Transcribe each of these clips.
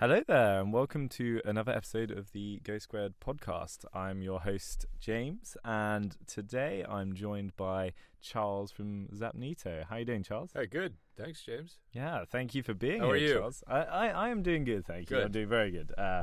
Hello there, and welcome to another episode of the Go Squared podcast. I'm your host, James, and today I'm joined by Charles from Zapnito. How are you doing, Charles? Hey, good. Thanks, James. Yeah, thank you for being How here, are you? Charles. I, I, I am doing good, thank you. Good. I'm doing very good. Uh,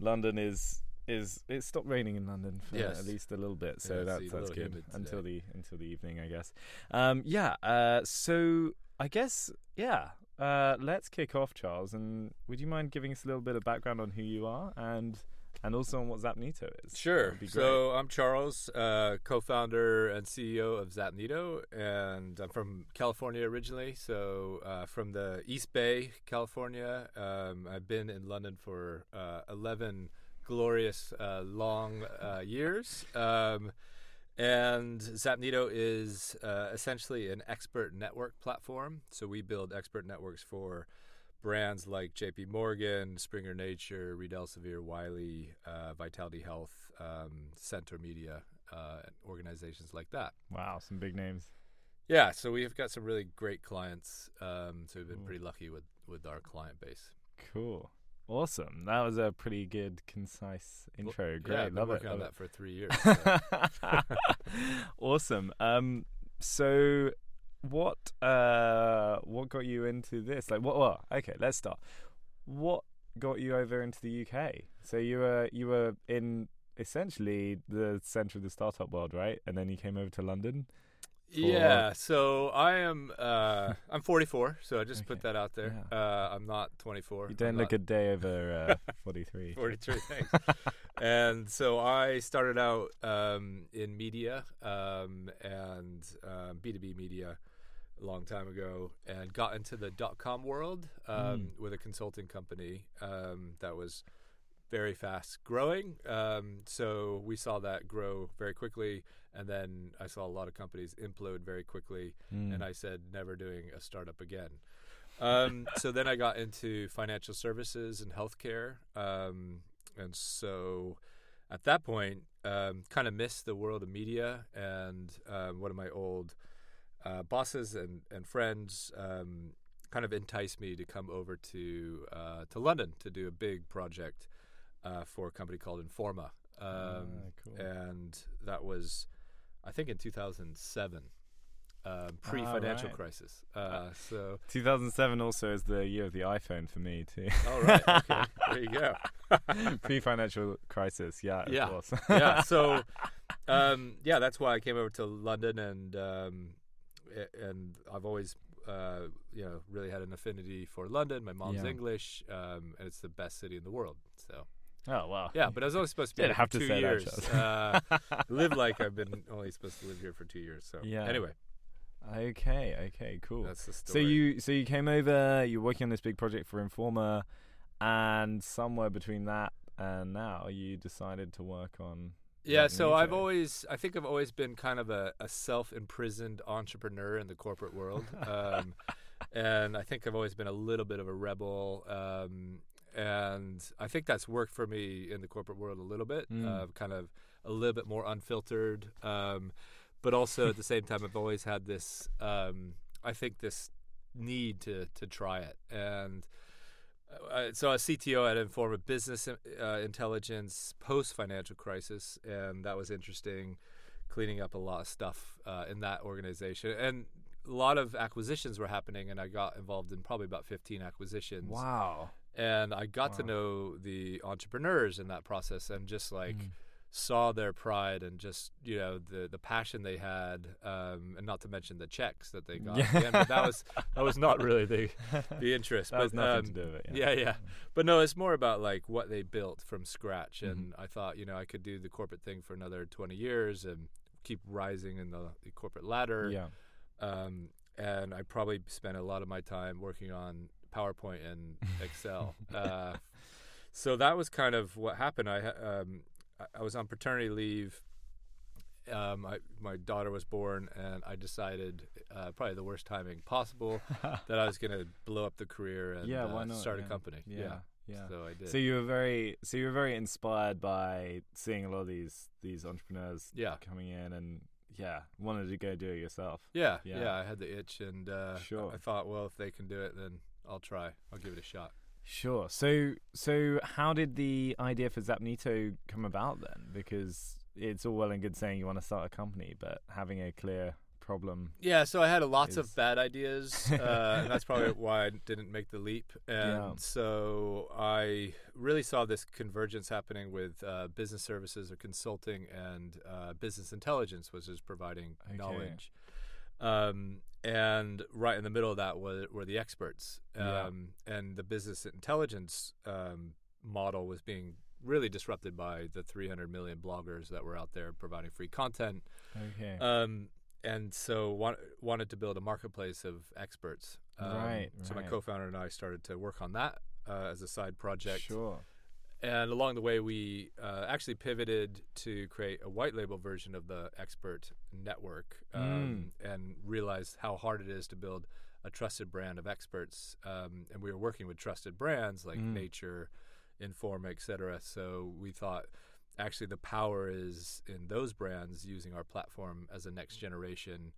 London is is it stopped raining in London for Yes. at least a little bit, so Yeah, that's that's good until the until the evening, I guess. Um, yeah. Uh, so I guess yeah. Uh, let's kick off, Charles. And would you mind giving us a little bit of background on who you are and and also on what Zapnito is? Sure. That'd be great. So I'm Charles, uh, co-founder and CEO of Zapnito, and I'm from California originally. So uh, from the East Bay, California. Um, I've been in London for uh, 11 glorious, uh, long uh, years. Um, and Zapnito is uh, essentially an expert network platform. So we build expert networks for brands like JP Morgan, Springer Nature, Reed Elsevier, Wiley, uh, Vitality Health, um, Centaur Media, uh, organizations like that. wow, some big names. Yeah, so we've got some really great clients. Um, so we've been Cool. pretty lucky with, with our client base. Cool. Awesome. That was a pretty good, concise intro. Great. yeah, I've been love working it. on that for three years. so. awesome. Um, so what uh what got you into this? Like what well, okay, let's start. What got you over into the UK? So you were you were in essentially the center of the startup world, right? And then you came over to London. Yeah, so I am. Uh, I'm 44, so I just Okay, put that out there. yeah. Uh, I'm not 24. You don't I'm look not a day over uh, 43. 43 things. and so I started out um, in media um, and um, B2B media a long time ago, and got into the dot com world um, Mm. with a consulting company um, that was very fast growing. Um, so we saw that grow very quickly, and then I saw a lot of companies implode very quickly, Mm. and I said never doing a startup again. Um, so then I got into financial services and healthcare, um, and so at that point, um, kind of missed the world of media. And um, one of my old uh, bosses and and friends um, kind of enticed me to come over to uh, to London to do a big project uh, for a company called Informa, um, Ah, cool. and that was, I think, in 2007, um, pre-financial right. crisis. Uh, so, 2007 also is the year of the iPhone for me too. all right, okay, there you go. Pre-financial crisis, yeah, of Yeah. course. yeah, so um, yeah, that's why I came over to London, and um, and I've always uh, you know really had an affinity for London. My mom's Yeah. English, um, and it's the best city in the world. So oh wow. yeah, but I was only supposed to be here for two years. Uh, live like I've been only supposed to live here for two years. So Yeah. anyway, Okay, okay, cool. that's the story. So you so you came over, you're working on this big project for Informa, and somewhere between that and now, you decided to work on. Yeah, so I've always, I think I've always been kind of a, a self-imprisoned entrepreneur in the corporate world, um, and I think I've always been a little bit of a rebel, um, and I think that's worked for me in the corporate world a little bit, Mm. uh, kind of a little bit more unfiltered, um, but also at the same time, I've always had this, um, I think this need to to try it, and uh, so I was CTO at Informa Business uh, Intelligence post financial crisis, and that was interesting, cleaning up a lot of stuff uh, in that organization, and a lot of acquisitions were happening, and I got involved in probably about 15 acquisitions, Wow. And I got to know the entrepreneurs in that process, and just like Mm. saw their pride and just you know the the passion they had, um, and not to mention the checks that they got. Yeah. at the end, but that was that was not really the the interest. That but nothing um, to do with it. yeah, yeah. But no, it's more about like what they built from scratch. Mhm. And I thought, you know, I could do the corporate thing for another 20 years and keep rising in the, the corporate ladder. Yeah. Um, and I probably spent a lot of my time working on PowerPoint and Excel. uh, so that was kind of what happened. I um, I- was on paternity leave. Um, I, my daughter was born, and I decided, uh, probably the worst timing possible, that I was going to blow up the career and Yeah, uh, start yeah. a company. Yeah. Yeah. So I did. So you were very, so you were very inspired by seeing a lot of these these entrepreneurs yeah. coming in, and yeah, wanted to go do it yourself. yeah, Yeah. yeah, I had the itch, and uh, Sure. I thought, well, if they can do it, then I'll try. I'll give it a shot. Sure. So, so how did the idea for Zapnito come about then? Because it's all well and good saying you want to start a company, but having a clear problem. Yeah, so I had lots is- of bad ideas, uh, and that's probably why I didn't make the leap. And Yeah. so I really saw this convergence happening with uh, business services or consulting and uh, business intelligence, which is providing Okay. knowledge. Um, and right in the middle of that were, were the experts. Yeah. Um, And the business intelligence um, model was being really disrupted by the 300 million bloggers that were out there providing free content. Okay. Um, and so want, wanted to build a marketplace of experts. Um, Right, So my co-founder and I started to work on that uh, as a side project. Sure. And along the way, we uh, actually pivoted to create a white label version of the expert network um, and realized how hard it is to build a trusted brand of experts. Um, and we were working with trusted brands like Mm. Nature, Informa, et cetera. So we thought actually the power is in those brands using our platform as a next generation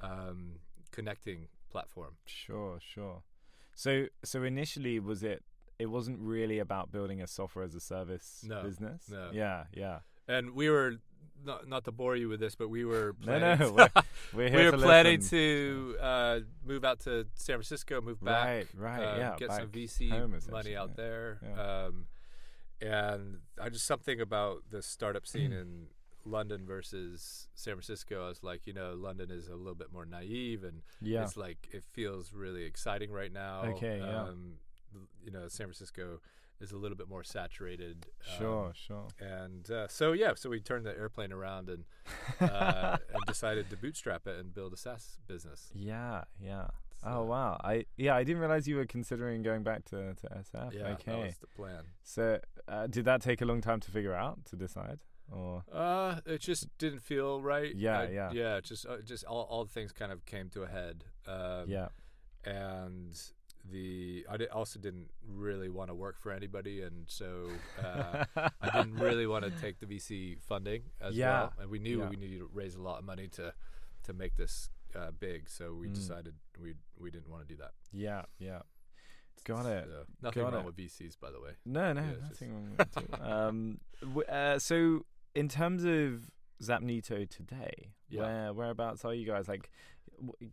um, connecting platform. Sure, sure. So, so initially, was it? It wasn't really about building a software as a service No, business. no. Yeah, yeah. And we were not, not to bore you with this, but we were No, planning no. to- We're, we're we were planning listen. to uh, move out to San Francisco, move back, Right, right, uh, yeah, get some VC money out yeah. there. Yeah. Um, and I just something about the startup scene Mm. in London versus San Francisco. I was like, you know, London is a little bit more naive, and Yeah. it's like it feels really exciting right now. Okay, yeah. You know, San Francisco is a little bit more saturated. um, Sure, sure. and uh, so yeah, so we turned the airplane around and uh, and decided to bootstrap it and build a SaaS business. yeah, yeah. So, Oh wow. I yeah, I didn't realize you were considering going back to to SF. Yeah, that okay. was the plan. So, uh, did that take a long time to figure out to decide, or Uh, it just didn't feel right. Yeah, I- yeah. yeah. Just uh, just all all the things kind of came to a head. Um, yeah, and the I di- also didn't really want to work for anybody, and so uh, I didn't really want to take the VC funding as Yeah, well. And we knew yeah. we needed to raise a lot of money to to make this uh, big, so we Mm. decided we we didn't want to do that. yeah, yeah. Got it. So, nothing Got wrong it. with VCs, by the way. No, no, Yeah, it's just- nothing wrong with it. um, w- uh, so in terms of Zapnito today, Yeah. where whereabouts are you guys? Like,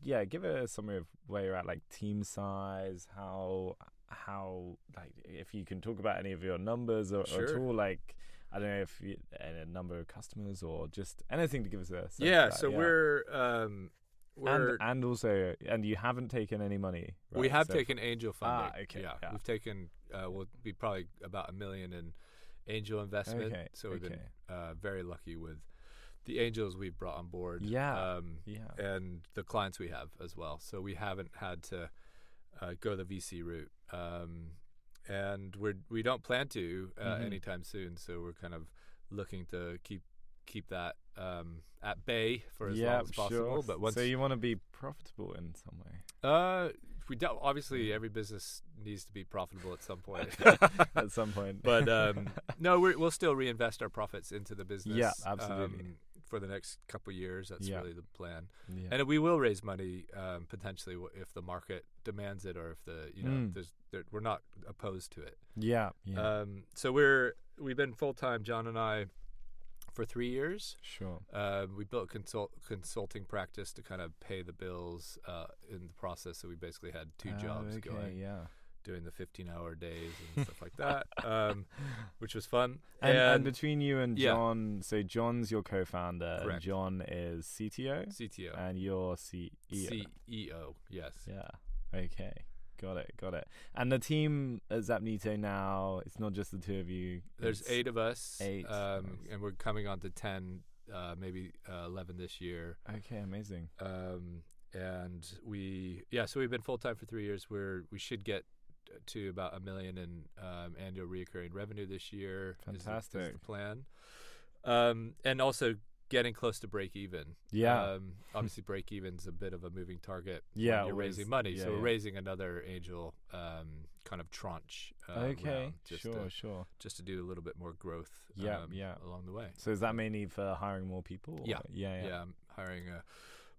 yeah, give a summary of where you're at, like team size, how how like if you can talk about any of your numbers or, or at all, like. I don't know if you, a number of customers or just anything to give us a Yeah, so we're um, we're and and also and you haven't taken any money. we have So- taken angel funding. Ah, okay, Yeah, yeah. we've taken uh, we'll be probably about a million in angel investment. Okay, so we've been uh, very lucky with the angels we've brought on board. Yeah, um, yeah. and the clients we have as well. So we haven't had to uh, go the VC route, um, and we're we don't plan to uh, Mhm. anytime soon. So we're kind of looking to keep keep that um, at bay for as yeah, long as possible. Sure. But once so you want to be profitable in some way. uh, we don't, obviously every business needs to be profitable at some point. at some point. but um, no, we're, we'll still reinvest our profits into the business. Yeah, absolutely. um, for the next couple of years, that's Yeah. really the plan. yeah. And we will raise money um, potentially if the market demands it, or if the you know Mm. there's there, we're not opposed to it. yeah, yeah, Um, so we're we've been full time, John and I, for three years. sure. Uh, we built a consult consulting practice to kind of pay the bills uh, in the process. So we basically had two Oh, jobs okay, going, Yeah. Doing the 15 hour days and stuff like that, um, which was fun. And, and between you and yeah. John, so John's your co-founder, and John is CTO, CTO, and you're CEO. CEO, yes. Yeah. Okay. Got it. Got it. And the team at Zapnito now, it's not just the two of you. There's eight of us, eight, um, nice. and we're coming on to 10, uh, maybe uh, 11 this year. Okay. Amazing. Um, and we, yeah, so we've been full time for three years. We're we should get to about a million in um, annual recurring revenue this year. is Is the, Fantastic. plan. Um, and also getting close to break even. Yeah. Um, obviously, break even's a bit of a moving target. when Yeah, you're raising money, Yeah, so we're raising another angel um, kind of tranche. Uh, okay. just Sure. to, sure. just to do a little bit more growth. Yeah, um, yeah. along the way. So is that mainly for hiring more people? Yeah. Yeah. Yeah, Yeah. I'm hiring a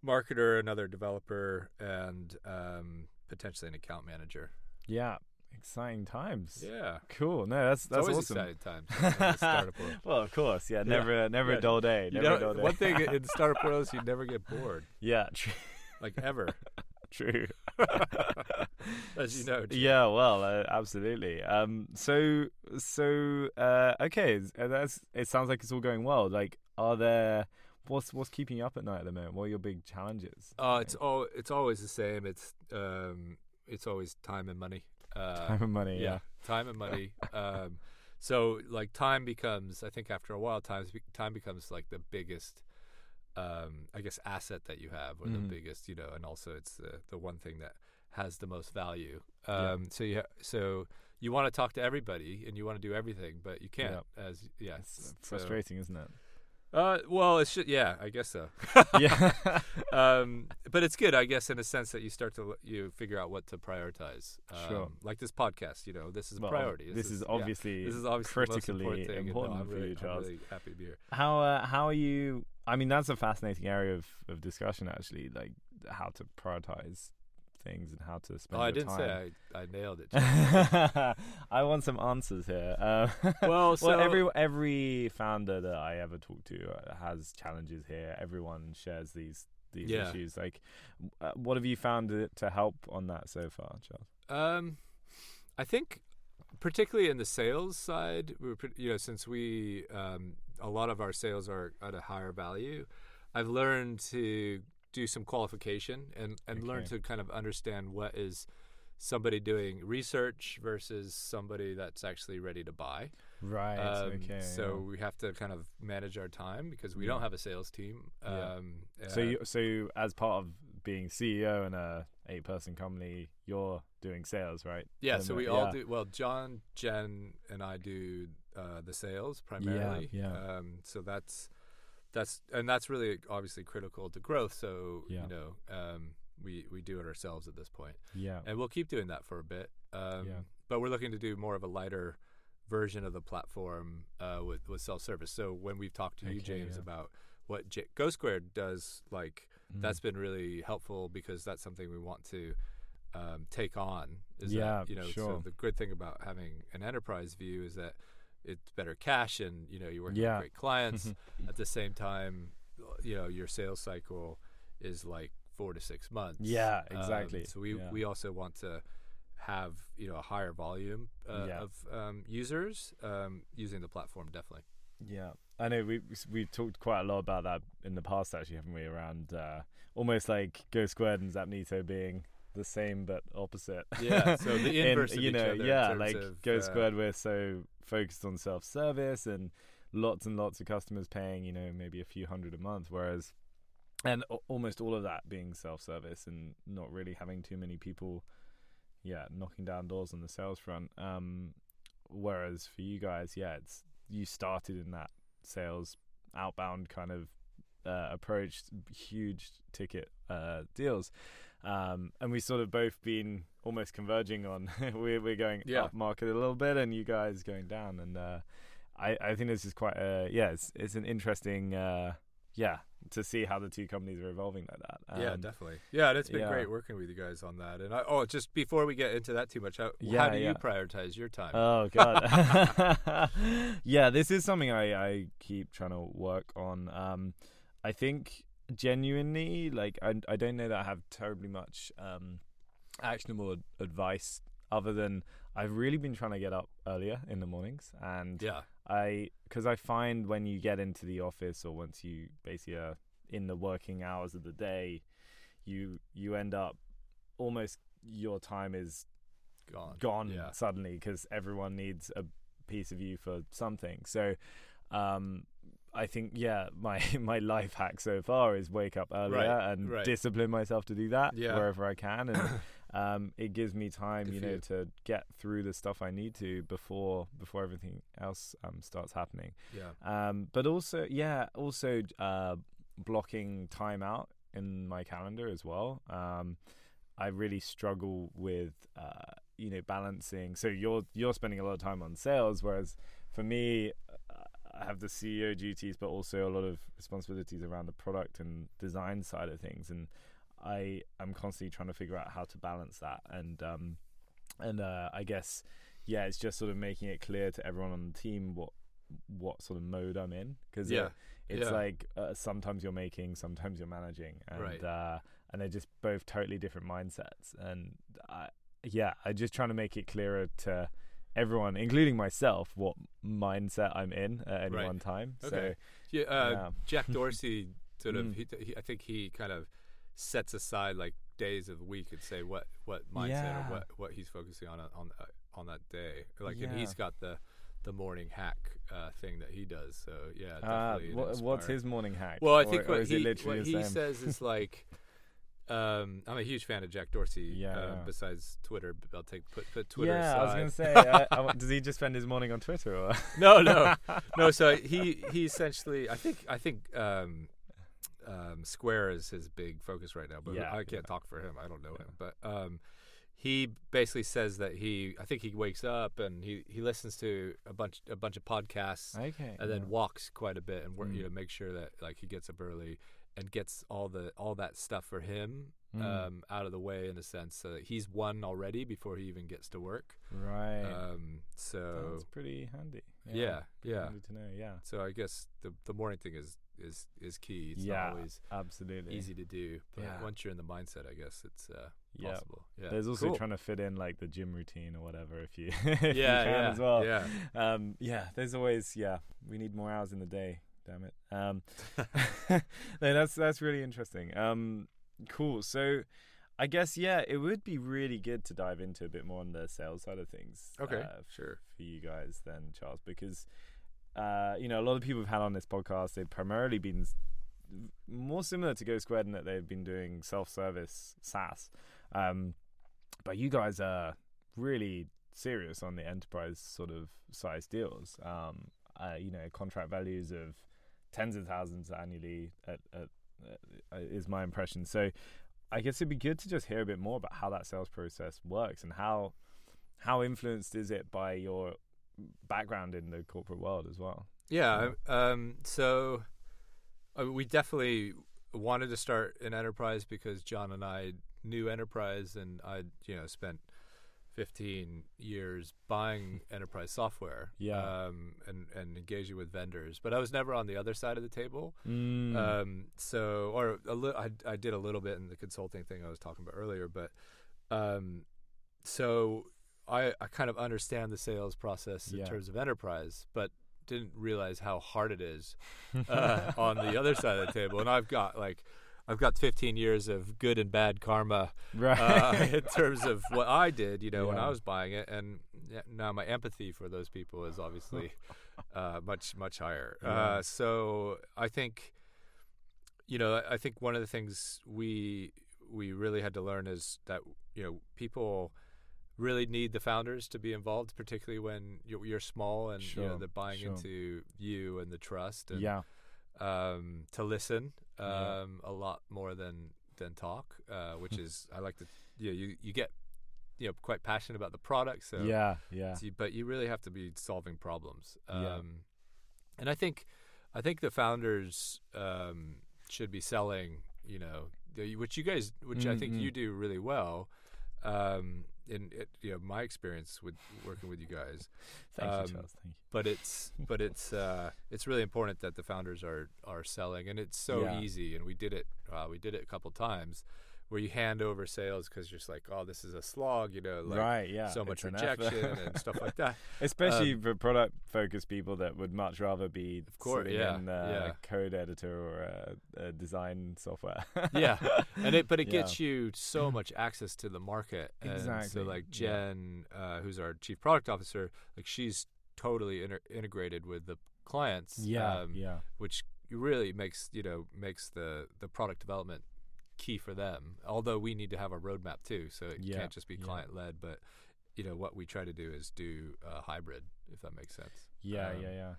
marketer, another developer, and um, potentially an account manager. Yeah. Exciting times. Yeah. Cool. No, that's It's that's always awesome. exciting times well, of course, yeah. Never, never Yeah. a dull day. Never dull day. one thing in startup world is you never get bored, yeah, true. like ever, true. as you know. Jim. Yeah, well, uh, absolutely. Um, so, so, uh, okay, uh, that's. It sounds like it's all going well. Like, are there? What's what's keeping you up at night at the moment? What are your big challenges? Uh, it's all it's always the same. It's um, it's always time and money. Uh, time and money. Yeah. time and money. um, so like time becomes, I think after a while, time time becomes like the biggest, um, I guess, asset that you have, or Mhm. the biggest, you know, and also it's the the one thing that has the most value. Yeah. Um, so you ha- so you want to talk to everybody and you want to do everything, but you can't. As yeah, It's so- frustrating, isn't it? Uh, well, it's just, yeah, I guess so. yeah. um, but it's good, I guess, in a sense that you start to you figure out what to prioritize. Um, Sure. Like this podcast, you know, this is a Well, priority. This, is yeah, obviously this is obviously critically important and no, for really, you, I'm Charles. really happy to be here. How uh, how are you? I mean, that's a fascinating area of, of discussion, actually. Like how to prioritize things and how to spend. Oh, I your didn't time. say I, I nailed it. I want some answers here. Uh, Well, so- well, every every founder that I ever talk to uh, has challenges here. Everyone shares these these Yeah. issues. Like, uh, what have you found to help on that so far, Charles? Um, I think, particularly in the sales side, we were, pretty, you know, since we um, a lot of our sales are at a higher value, I've learned to do some qualification and and learn to kind of understand what is somebody doing research versus somebody that's actually ready to buy. Right. Um, okay. So we have to kind of manage our time because we Yeah. don't have a sales team. Yeah. Um, So uh, you, so as part of being CEO in a eight person company, you're doing sales, right? Yeah, so we yeah. all do. Well, John, Jen, and I do uh, the sales primarily. yeah. Um, so that's that's and that's really obviously critical to growth. So Yeah. you know, um, we we do it ourselves at this point, Yeah. and we'll keep doing that for a bit. Um, Yeah. But we're looking to do more of a lighter version of the platform uh, with with self service. So when we've talked to you, James, yeah. about what J- Go Squared does, like Mm. that's been really helpful because that's something we want to um, take on. Is Yeah, that, you know, so the good thing about having an enterprise view is that it's better cash and you know you're working Yeah. with great clients. At the same time, you know your sales cycle is like four to six months. Yeah, Um, exactly. so we Yeah. we also want to have you know a higher volume uh, Yeah. of um, users um, using the platform. Definitely. Yeah, I know we we've talked quite a lot about that in the past, actually, haven't we? Around uh, almost like Go Squared and Zapnito being the same but opposite. Yeah, so the In- inverse of you each know, other yeah, like of, Go uh, Squared, we're so focused on self-service and lots and lots of customers paying, you know, maybe a few hundred a month, whereas and almost all of that being self-service and not really having too many people, yeah, knocking down doors on the sales front. Um, whereas for you guys, yeah, it's you started in that sales outbound kind of uh, approach, huge ticket uh, deals, um, and we sort of both been almost converging on we're we're going Yeah. up market a little bit, and you guys going down, and uh, I I think this is quite a yeah, it's it's an interesting uh, yeah to see how the two companies are evolving like that. yeah, definitely. Yeah, and it's been yeah. great working with you guys on that. And I, oh, just before we get into that too much, how, Yeah, how do yeah. you prioritize your time? Oh god. yeah, this is something I I keep trying to work on. Um, I think genuinely, like I I don't know that I have terribly much um actionable ad- advice other than I've really been trying to get up earlier in the mornings and yeah, I because I find when you get into the office or once you basically are in the working hours of the day, you you end up almost your time is gone. gone Yeah. suddenly because everyone needs a piece of you for something. So, um, I think yeah, my my life hack so far is wake up earlier Right, and right. discipline myself to do that Yeah. wherever I can, and um, it gives me time, Good you know, you. to get through the stuff I need to before before everything else um starts happening. Yeah. Um, but also, yeah, also uh, blocking time out in my calendar as well. Um, I really struggle with, uh, you know, balancing. So you're you're spending a lot of time on sales, whereas for me, have the CEO duties, but also a lot of responsibilities around the product and design side of things, and I am constantly trying to figure out how to balance that. And um, and uh, I guess yeah, it's just sort of making it clear to everyone on the team what what sort of mode I'm in because Yeah. it's Yeah. like uh, sometimes you're making, sometimes you're managing, and Right. uh, and they're just both totally different mindsets. And I, yeah, I'm just trying to make it clearer to everyone, including myself, what mindset I'm in at any Right. one time. Okay. Yeah, uh, Yeah. Jack Dorsey sort of. Mm. He, he, I think he kind of sets aside like days of the week and say what what mindset Yeah. or what what he's focusing on on uh, on that day. Like, and he's got the the morning hack uh, thing that he does. So yeah, so uh, definitely. what, what's his morning hack? Well, I Or- think what he what he says is like. Um, I'm a huge fan of Jack Dorsey. Yeah, uh. Besides Twitter, I'll take put, put Twitter yeah, aside. I was gonna say, uh, I does he just spend his morning on Twitter? Or? no, no, no. So he he essentially, I think I think um, um, Square is his big focus right now. But Yeah, I can't yeah. talk for him. I don't know Yeah. him. But um, he basically says that he, I think he wakes up and he, he listens to a bunch a bunch of podcasts okay, and then walks quite a bit and work, Mm. you know make sure that like he gets up early and gets all the all that stuff for him Mm. um, out of the way in a sense so he's won already before he even gets to work. right. Um, so That's pretty handy. yeah, yeah. Handy to know. Yeah, So I guess the the morning thing is is is key. It's Yeah, not always absolutely. easy to do, but Yeah. once you're in the mindset, I guess it's uh, Yeah. possible. Yeah. There's also Cool. trying to fit in like the gym routine or whatever if you, if you yeah, can yeah, as well. Yeah. Um, yeah, there's always yeah. We need more hours in the day. Damn it. Um, no, that's that's really interesting. Um, cool. So, I guess yeah, it would be really good to dive into a bit more on the sales side of things. Okay, uh, sure. for you guys then, Charles, because uh, you know a lot of people we've had on this podcast they've primarily been more similar to Go Squared in that they've been doing self-service SaaS, um, but you guys are really serious on the enterprise sort of size deals. Um, uh, you know, contract values of tens of thousands annually at, at, uh, is my impression. So. I guess it'd be good to just hear a bit more about how that sales process works and how how influenced is it by your background in the corporate world as well? Yeah. Um. So uh, we definitely wanted to start an enterprise because John and I knew enterprise, and I, you know, spent 15 years buying enterprise software. Yeah. Um. And and engaging with vendors, but I was never on the other side of the table. Mm. Um, so, or a li- I, I did a little bit in the consulting thing I was talking about earlier, but um, so I, I kind of understand the sales process in Yeah. terms of enterprise, but didn't realize how hard it is uh, on the other side of the table. And I've got like, I've got 15 years of good and bad karma right. uh, in terms of what I did, you know, when I was buying it, and now my empathy for those people is obviously uh, much much higher. Yeah. Uh, so I think, you know, I think one of the things we we really had to learn is that you know people really need the founders to be involved, particularly when you're, you're small and you know they're buying sure. into you and the trust. And, yeah. Um, to listen um, Yeah. a lot more than than talk, uh, which is I like to you know, you you get you know quite passionate about the product, so yeah. Yeah. so you- but you really have to be solving problems. Um, Yeah. And I think I think the founders um, should be selling, you know, the, which you guys, which I think you mm. do really well. Um, in it, you know my experience with working with you guys, Thank Um, you, Charles. Thank you. but it's but it's uh, it's really important that the founders are are selling, and it's so Yeah. easy. And we did it uh, we did it a couple times, where you hand over sales because you're just like, oh, this is a slog, you know, like right. Yeah. so much rejection and stuff like that. Especially Um, for product focused people that would much rather be Of course, yeah, in uh, yeah. code editor or a, uh, design software. yeah, and it but it Yeah. gets you so much access to the market. And Exactly, So like yeah. Jen, uh, who's our chief product officer, like she's totally inter- integrated with the clients. yeah. um, yeah. which really makes you know makes the the product development key for them. Although we need to have a roadmap too, so it Yeah, can't just be client led. But you know what we try to do is do a hybrid, if that makes sense. Yeah, Um, yeah, yeah.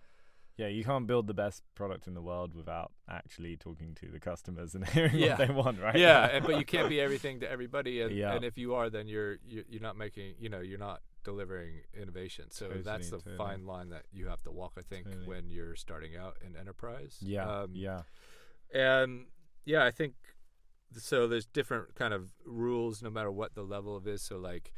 Yeah, you can't build the best product in the world without actually talking to the customers and hearing Yeah. what they want, right? Yeah, and, but you can't be everything to everybody, and, Yeah. and if you are, then you're you're not making you know you're not delivering innovation. So that's the Totally, totally. fine line that you have to walk. I think Totally. when you're starting out in enterprise. Yeah, Um, yeah. and yeah i think so there's different kind of rules no matter what the level of is so like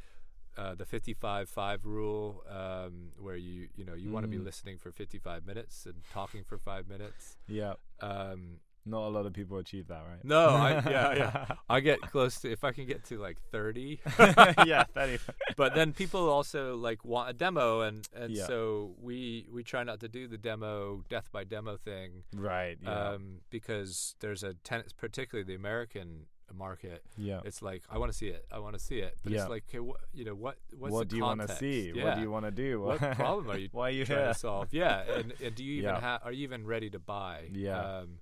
uh, the 55-5 rule, um, where you you know you want to be Mm. listening for 55 minutes and talking for five minutes. Yeah. Um, Not a lot of people achieve that, right? no, I, yeah, yeah. I get close to if I can get to like 30. yeah, is. but then people also like want a demo, and and Yeah. so we we try not to do the demo death by demo thing Right. Yeah. um, because there's a ten- particularly the American market. yeah. It's like I want to see it, I want to see it, but Yeah. it's like okay, wh- you know what what's what do you want to see? Yeah. What do you want to do? What problem are you Why are you trying here? to solve? Yeah, and, and do you even Yeah. have? Are you even ready to buy? Yeah. Um,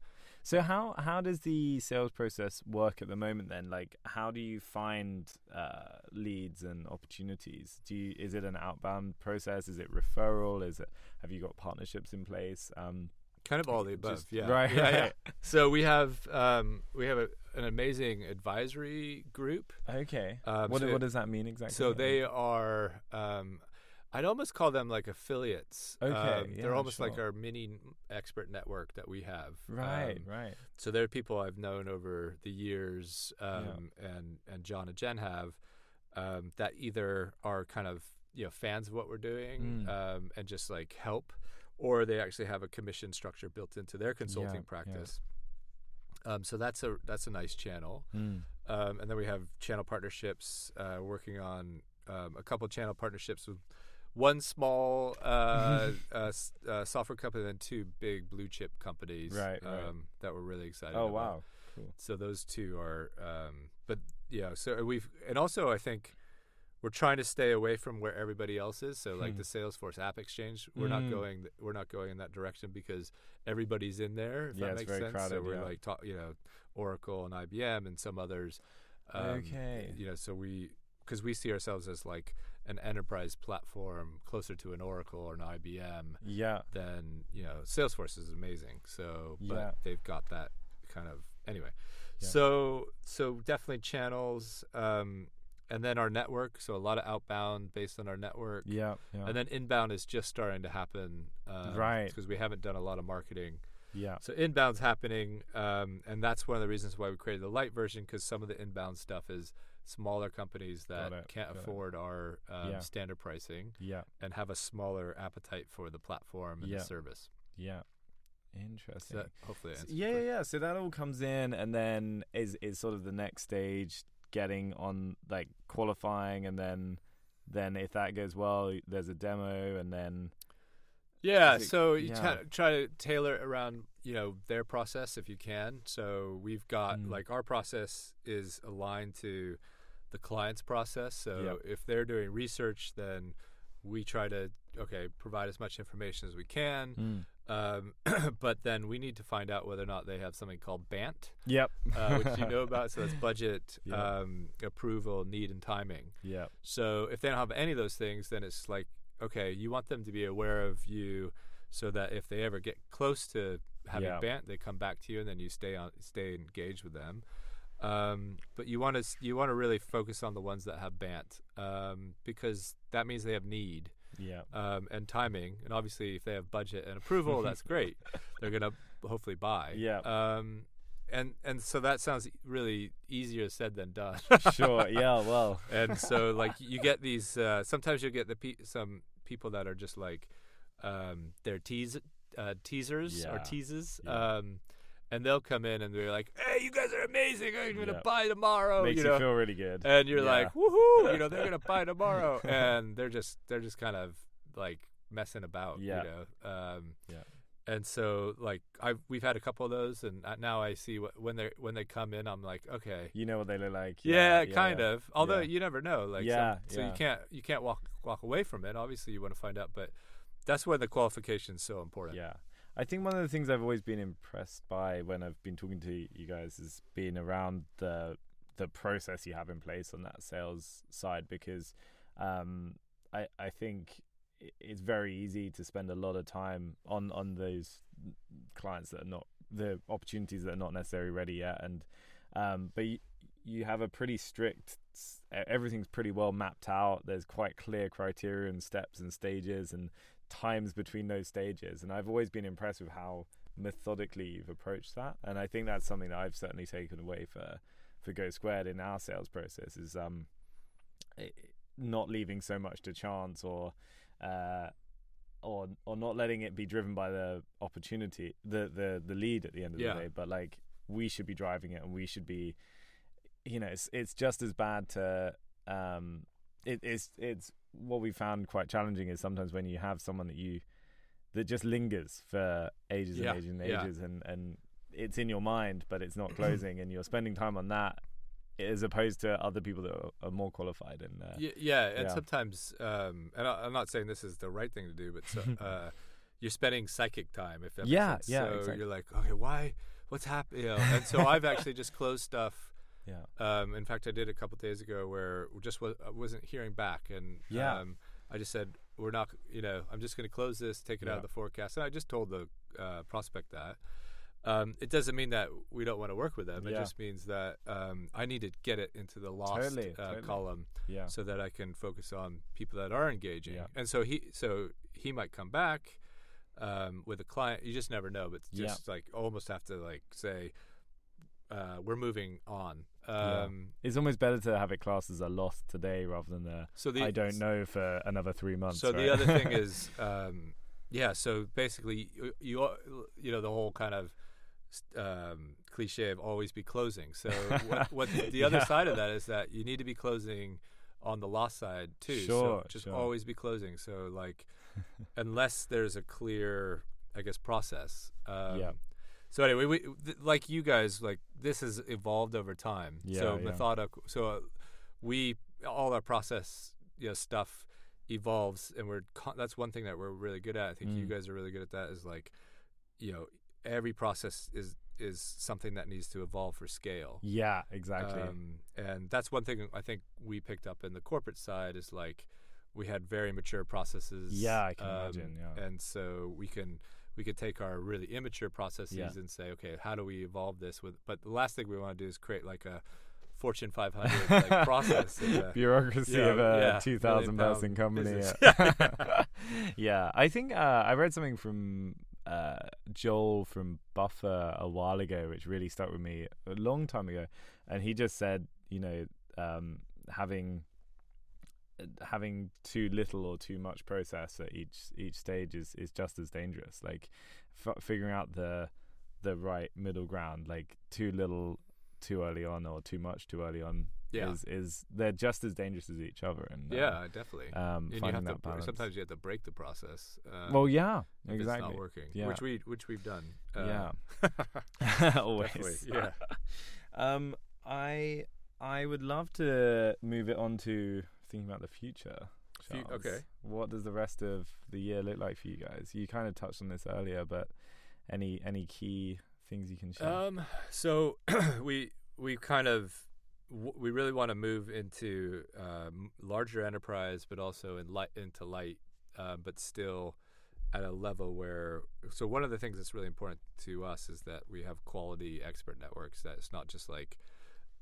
So how how does the sales process work at the moment then? Like how do you find uh, leads and opportunities? Do you is it an outbound process? Is it referral? Is it have you got partnerships in place? Um, kind of all the above. just- yeah. Right. Yeah, yeah. So we have um, we have a, an amazing advisory group. Okay. Um, what so- what does that mean exactly? So they are, um, I'd almost call them like affiliates. Okay, Um, yeah, they're almost like our mini expert network that we have. right Um, right so they're people I've known over the years, um, and and John and Jen have um, that either are kind of you know fans of what we're doing Mm. um, and just like help, or they actually have a commission structure built into their consulting yeah. practice. Um, so that's a that's a nice channel. Mm. Um, and then we have channel partnerships, uh, working on um, a couple channel partnerships with one small uh, uh, uh, software company and two big blue chip companies Right, um, right. that we're really excited about. Oh about. wow. Cool. So those two are, um, but yeah. So we've and also I think we're trying to stay away from where everybody else is. So like Hmm. the Salesforce App Exchange, we're Mm. not going. We're not going in that direction because everybody's in there. If Yeah, that it's makes very sense. crowded, so we're yeah. like, talk, you know, Oracle and IBM and some others. Um, Okay. You know, so we because we see ourselves as like an enterprise platform closer to an Oracle or an IBM Yeah. Then you know Salesforce is amazing. So, but Yeah. they've got that kind of anyway. Yeah. So, so definitely channels, um, and then our network. So a lot of outbound based on our network, Yeah. Yeah. and then inbound is just starting to happen, um, Right. Because we haven't done a lot of marketing. yeah. So inbound's happening, um, and that's one of the reasons why we created the light version because some of the inbound stuff is smaller companies that it, can't got it. afford our um, Yeah. standard pricing Yeah. and have a smaller appetite for the platform and Yeah. the service. Yeah. Interesting. hopefully S- answers yeah, yeah, yeah. So that all comes in, and then is is sort of the next stage getting on like qualifying, and then then if that goes well, there's a demo, and then Yeah, it- so you yeah. t- try to tailor it around you know their process if you can. So we've got Mm. like our process is aligned to the client's process. So Yep. if they're doing research, then we try to okay provide as much information as we can. Um, but then we need to find out whether or not they have something called BANT, yep, uh, which you know about. So that's budget, Yeah. um, approval, need, and timing. yep, So if they don't have any of those things, then it's like, okay, you want them to be aware of you, so that if they ever get close to having Yeah. BANT, they come back to you, and then you stay on, stay engaged with them. Um, but you want to you want to really focus on the ones that have BANT, um, because that means they have need yep, um, and timing, and obviously if they have budget and approval, that's great. They're gonna hopefully buy. Yeah. Um, and and so that sounds really easier said than done. sure, yeah, well, and so like you get these uh, sometimes you'll get the pe- some people that are just like um, they're tease uh, teasers or Yeah. teases Yeah. um, and they'll come in and they're like hey you guys are amazing i'm gonna Yeah. buy tomorrow makes you you, feel really good, and you're Yeah. like woohoo you know they're gonna buy tomorrow and they're just they're just kind of like messing about Yeah. you know um, Yeah. and so like I've we've had a couple of those and now I see what, when they when they come in I'm like okay you know what they look like, yeah, yeah, kind yeah. of. Although you never know. Like, Yeah, so yeah. you can't you can't walk walk away from it. Obviously, you want to find out, but that's where the qualification is so important. Yeah. I think one of the things I've always been impressed by when I've been talking to you guys is being around the the process you have in place on that sales side because um, I I think it's very easy to spend a lot of time on on those clients that are not the opportunities that are not necessarily ready yet. And um, but you, you have a pretty strict everything's pretty well mapped out. There's quite clear criteria and steps and stages and times between those stages and I've always been impressed with how methodically you've approached that and I think that's something that I've certainly taken away for for Go Squared in our sales process is um not leaving so much to chance or uh, or or not letting it be driven by the opportunity the the the lead at the end of Yeah. the day but like we should be driving it and we should be you know it's it's just as bad to um it, it's it's what we found quite challenging is sometimes when you have someone that you that just lingers for ages Yeah, and ages and yeah. ages and and it's in your mind but it's not closing and you're spending time on that as opposed to other people that are, are more qualified and uh, Y- yeah, and Yeah. sometimes, um, and I, I'm not saying this is the right thing to do, but so, uh, you're spending psychic time. If that Yeah, sense. yeah, So exactly. you're like, okay, why? What's happening? You know, and so I've actually just closed stuff. Yeah Um, in fact, I did a couple days ago where just was, I wasn't hearing back, and Yeah. um, I just said we're not. You know, I'm just going to close this, take it out of the forecast, and I just told the uh, prospect that. Um, it doesn't mean that we don't want to work with them. It just means that um, I need to get it into the lost Totally, uh, totally. column yeah so that I can focus on people that are engaging. Yeah. And so he so he might come back um, with a client. You just never know, but Yeah. just like almost have to like say uh, we're moving on. Yeah. Um, it's almost better to have it classed as a loss today rather than a So the I don't know for another three months So right? the other thing is, um, yeah. So basically, you, you you know the whole kind of um, cliche of always be closing. So what, what the other Yeah. side of that is that you need to be closing on the loss side too. Sure, so just sure. always be closing. So like, unless there's a clear, I guess, process. Um, Yeah. So anyway, we th- like you guys, like this has evolved over time. Yeah, so yeah. methodical. So uh, we all our process, you know, stuff evolves, and we're con- that's one thing that we're really good at. I think you Mm. guys are really good at that. Is like, you know, every process is is something that needs to evolve for scale. yeah exactly Um, and that's one thing I think we picked up in the corporate side is like we had very mature processes. Yeah, I can um, imagine, yeah. And so we can we could take our really immature processes Yeah. and say, okay, how do we evolve this with? But the last thing we want to do is create like a Fortune 500 like process. uh, bureaucracy yeah, of a yeah, 2000 million person company yeah. yeah i think uh, i read something from uh, joel from buffer a while ago which really stuck with me a long time ago and he just said you know um, having having too little or too much process at each each stage is, is just as dangerous like f- figuring out the the right middle ground like too little too early on or too much too early on Yeah. is is they're just as dangerous as each other and uh, yeah, definitely. um and you have to balance sometimes you have to break the process. Uh, well yeah if it's exactly not working, Yeah. which we which we've done. Yeah. Uh, always Definitely, yeah. um i i would love to move it on to thinking about the future Fu- okay. what does the rest of the year look like for you guys you kind of touched on this earlier but any any key things you can share Um, so we we kind of w- we really want to move into um, larger enterprise, but also in light into light, uh, but still at a level where. So one of the things that's really important to us is that we have quality expert networks. That it's not just like,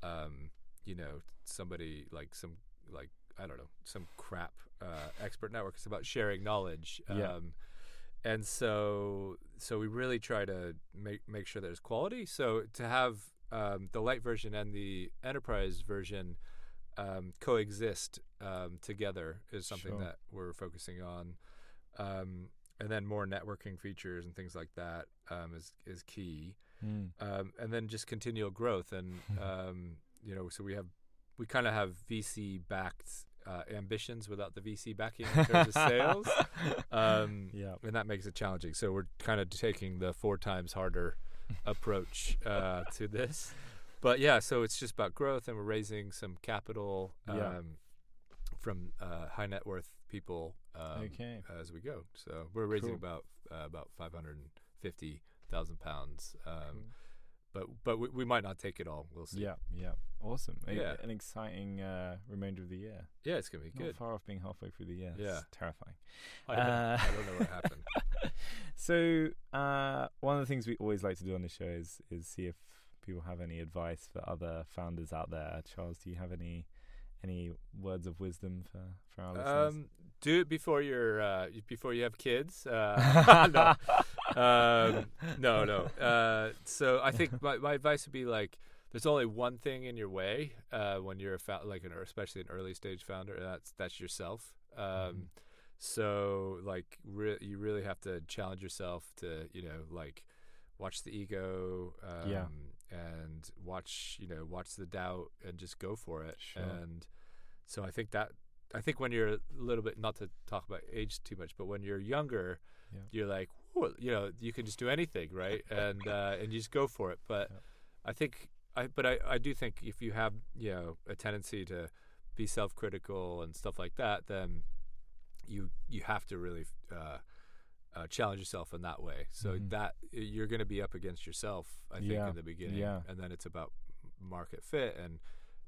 um, you know, somebody like some like I don't know some crap uh, expert network. It's about sharing knowledge. Yeah. Um, and so so we really try to make make sure there's quality. So to have um, the light version and the enterprise version um, coexist um, together is something Sure. that we're focusing on. Um, and then more networking features and things like that um, is is key. Mm. Um, and then just continual growth and um, you know so we have we kind of have VC backed uh, ambitions without the VC backing in terms of sales um, yeah and that makes it challenging. So we're kind of taking the four times harder approach uh, to this. But yeah, so it's just about growth, and we're raising some capital um, Yeah. from uh, high net worth people um, Okay. as we go. So we're raising Cool. about uh, about five hundred and fifty thousand pounds. Um. But but we, we might not take it all. We'll see. yeah yeah awesome Yeah. an exciting uh remainder of the year yeah, it's gonna be not good. far off being halfway through the year Yeah. it's terrifying I, know, Uh, I don't know what happened. so uh, one of the things we always like to do on the show is is see if people have any advice for other founders out there. Charles, do you have any any words of wisdom for for our listeners? Um, do it before you're uh, before you have kids. Uh, no. um, no, no. Uh, so I think my, my advice would be like, there's only one thing in your way uh, when you're a fou- like an especially an early stage founder. and That's that's yourself. Um, Mhm. So like re- you really have to challenge yourself to you know like watch the ego. Um, Yeah. And watch you know watch the doubt and just go for it. Sure. And so I think that I think when you're a little bit not to talk about age too much, but when you're younger, Yeah. you're like, You know, you can just do anything, right? and uh, and you just go for it. But Yeah. I think I but I, I do think if you have you know a tendency to be self-critical and stuff like that, then you you have to really uh, uh, challenge yourself in that way. So Mhm. that you're going to be up against yourself, I think, Yeah. in the beginning, Yeah. and then it's about market fit and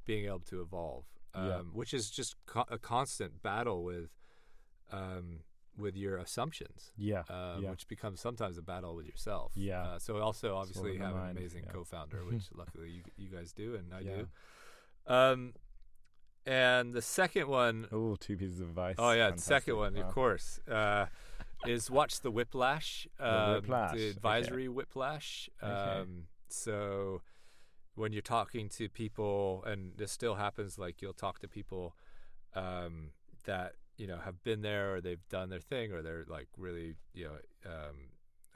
being able to evolve, um, Yeah. which is just co- a constant battle with um, with your assumptions, Yeah. um, yeah. which becomes sometimes a battle with yourself. Yeah. Uh, so also obviously the have an amazing yeah. co-founder, which luckily you you guys do and I Yeah. do. Um, and the second one Oh, two pieces of advice. Oh yeah, the second one, Wow. of course, uh, is watch the Whiplash, um, Whiplash, the advisory Whiplash. Okay. Um, so when you're talking to people, and this still happens, like you'll talk to people um, that you know have been there or they've done their thing or they're like really you know um,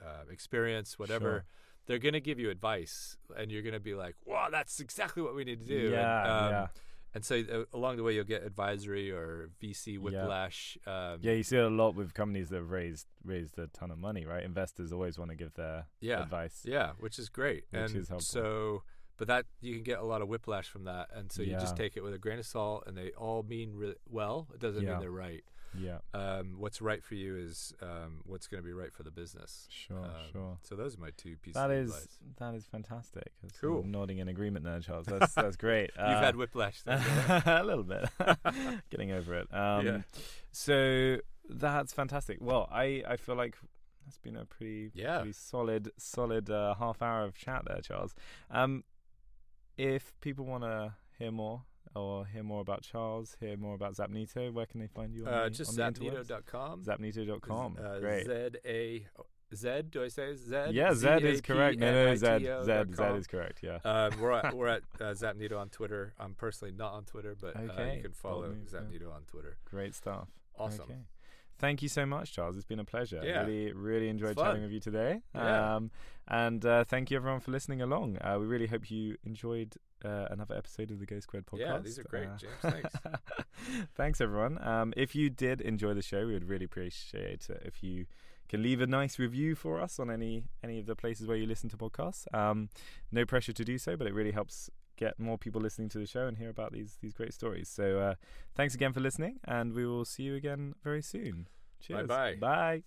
uh, experienced, whatever. Sure. They're gonna give you advice, and you're gonna be like, "Wow, that's exactly what we need to do." Yeah, and, um, yeah. and so uh, along the way, you'll get advisory or VC whiplash. Um, Yeah, you see it a lot with companies that have raised raised a ton of money, right? Investors always want to give their Yeah. advice. yeah, which is great. Which and is helpful. so, but that you can get a lot of whiplash from that, and so you just take it with a grain of salt, and they all mean well. It doesn't Yeah. mean they're right. Yeah, Um, what's right for you is um, what's going to be right for the business. sure, Um, sure. So those are my two pieces. That of is advice. that is fantastic. That's Cool. I'm nodding in agreement there, Charles. That's that's great. You've Uh, had whiplash. then, a little bit. Getting over it. Um, Yeah. So that's fantastic. Well, I, I feel like that's been a pretty Yeah. pretty solid solid uh, half hour of chat there, Charles. Um, if people want to hear more or hear more about Charles, hear more about Zapnito, where can they find you? On uh, the, just on zapnito.com. Zapnito.com. Uh, Great. Z A Z. Do I say Z? yeah, Z is correct. No, no, Z, Z, Z is correct. Yeah. Um, we're at we're at uh, Zapnito on Twitter. I'm personally not on Twitter, but uh, you can follow. Zapnito on Twitter. Great stuff. Awesome. Okay. Thank you so much, Charles. It's been a pleasure. Yeah. Really, really enjoyed chatting with you today. Yeah. Um, and uh, thank you everyone for listening along. Uh, we really hope you enjoyed uh, another episode of the GoSquared podcast. Yeah, these are great, Uh, James. Thanks. thanks everyone. Um, if you did enjoy the show, we would really appreciate it if you can leave a nice review for us on any any of the places where you listen to podcasts. Um, no pressure to do so, but it really helps get more people listening to the show and hear about these these great stories. So uh, thanks again for listening, and we will see you again very soon. Cheers. Bye-bye. Bye.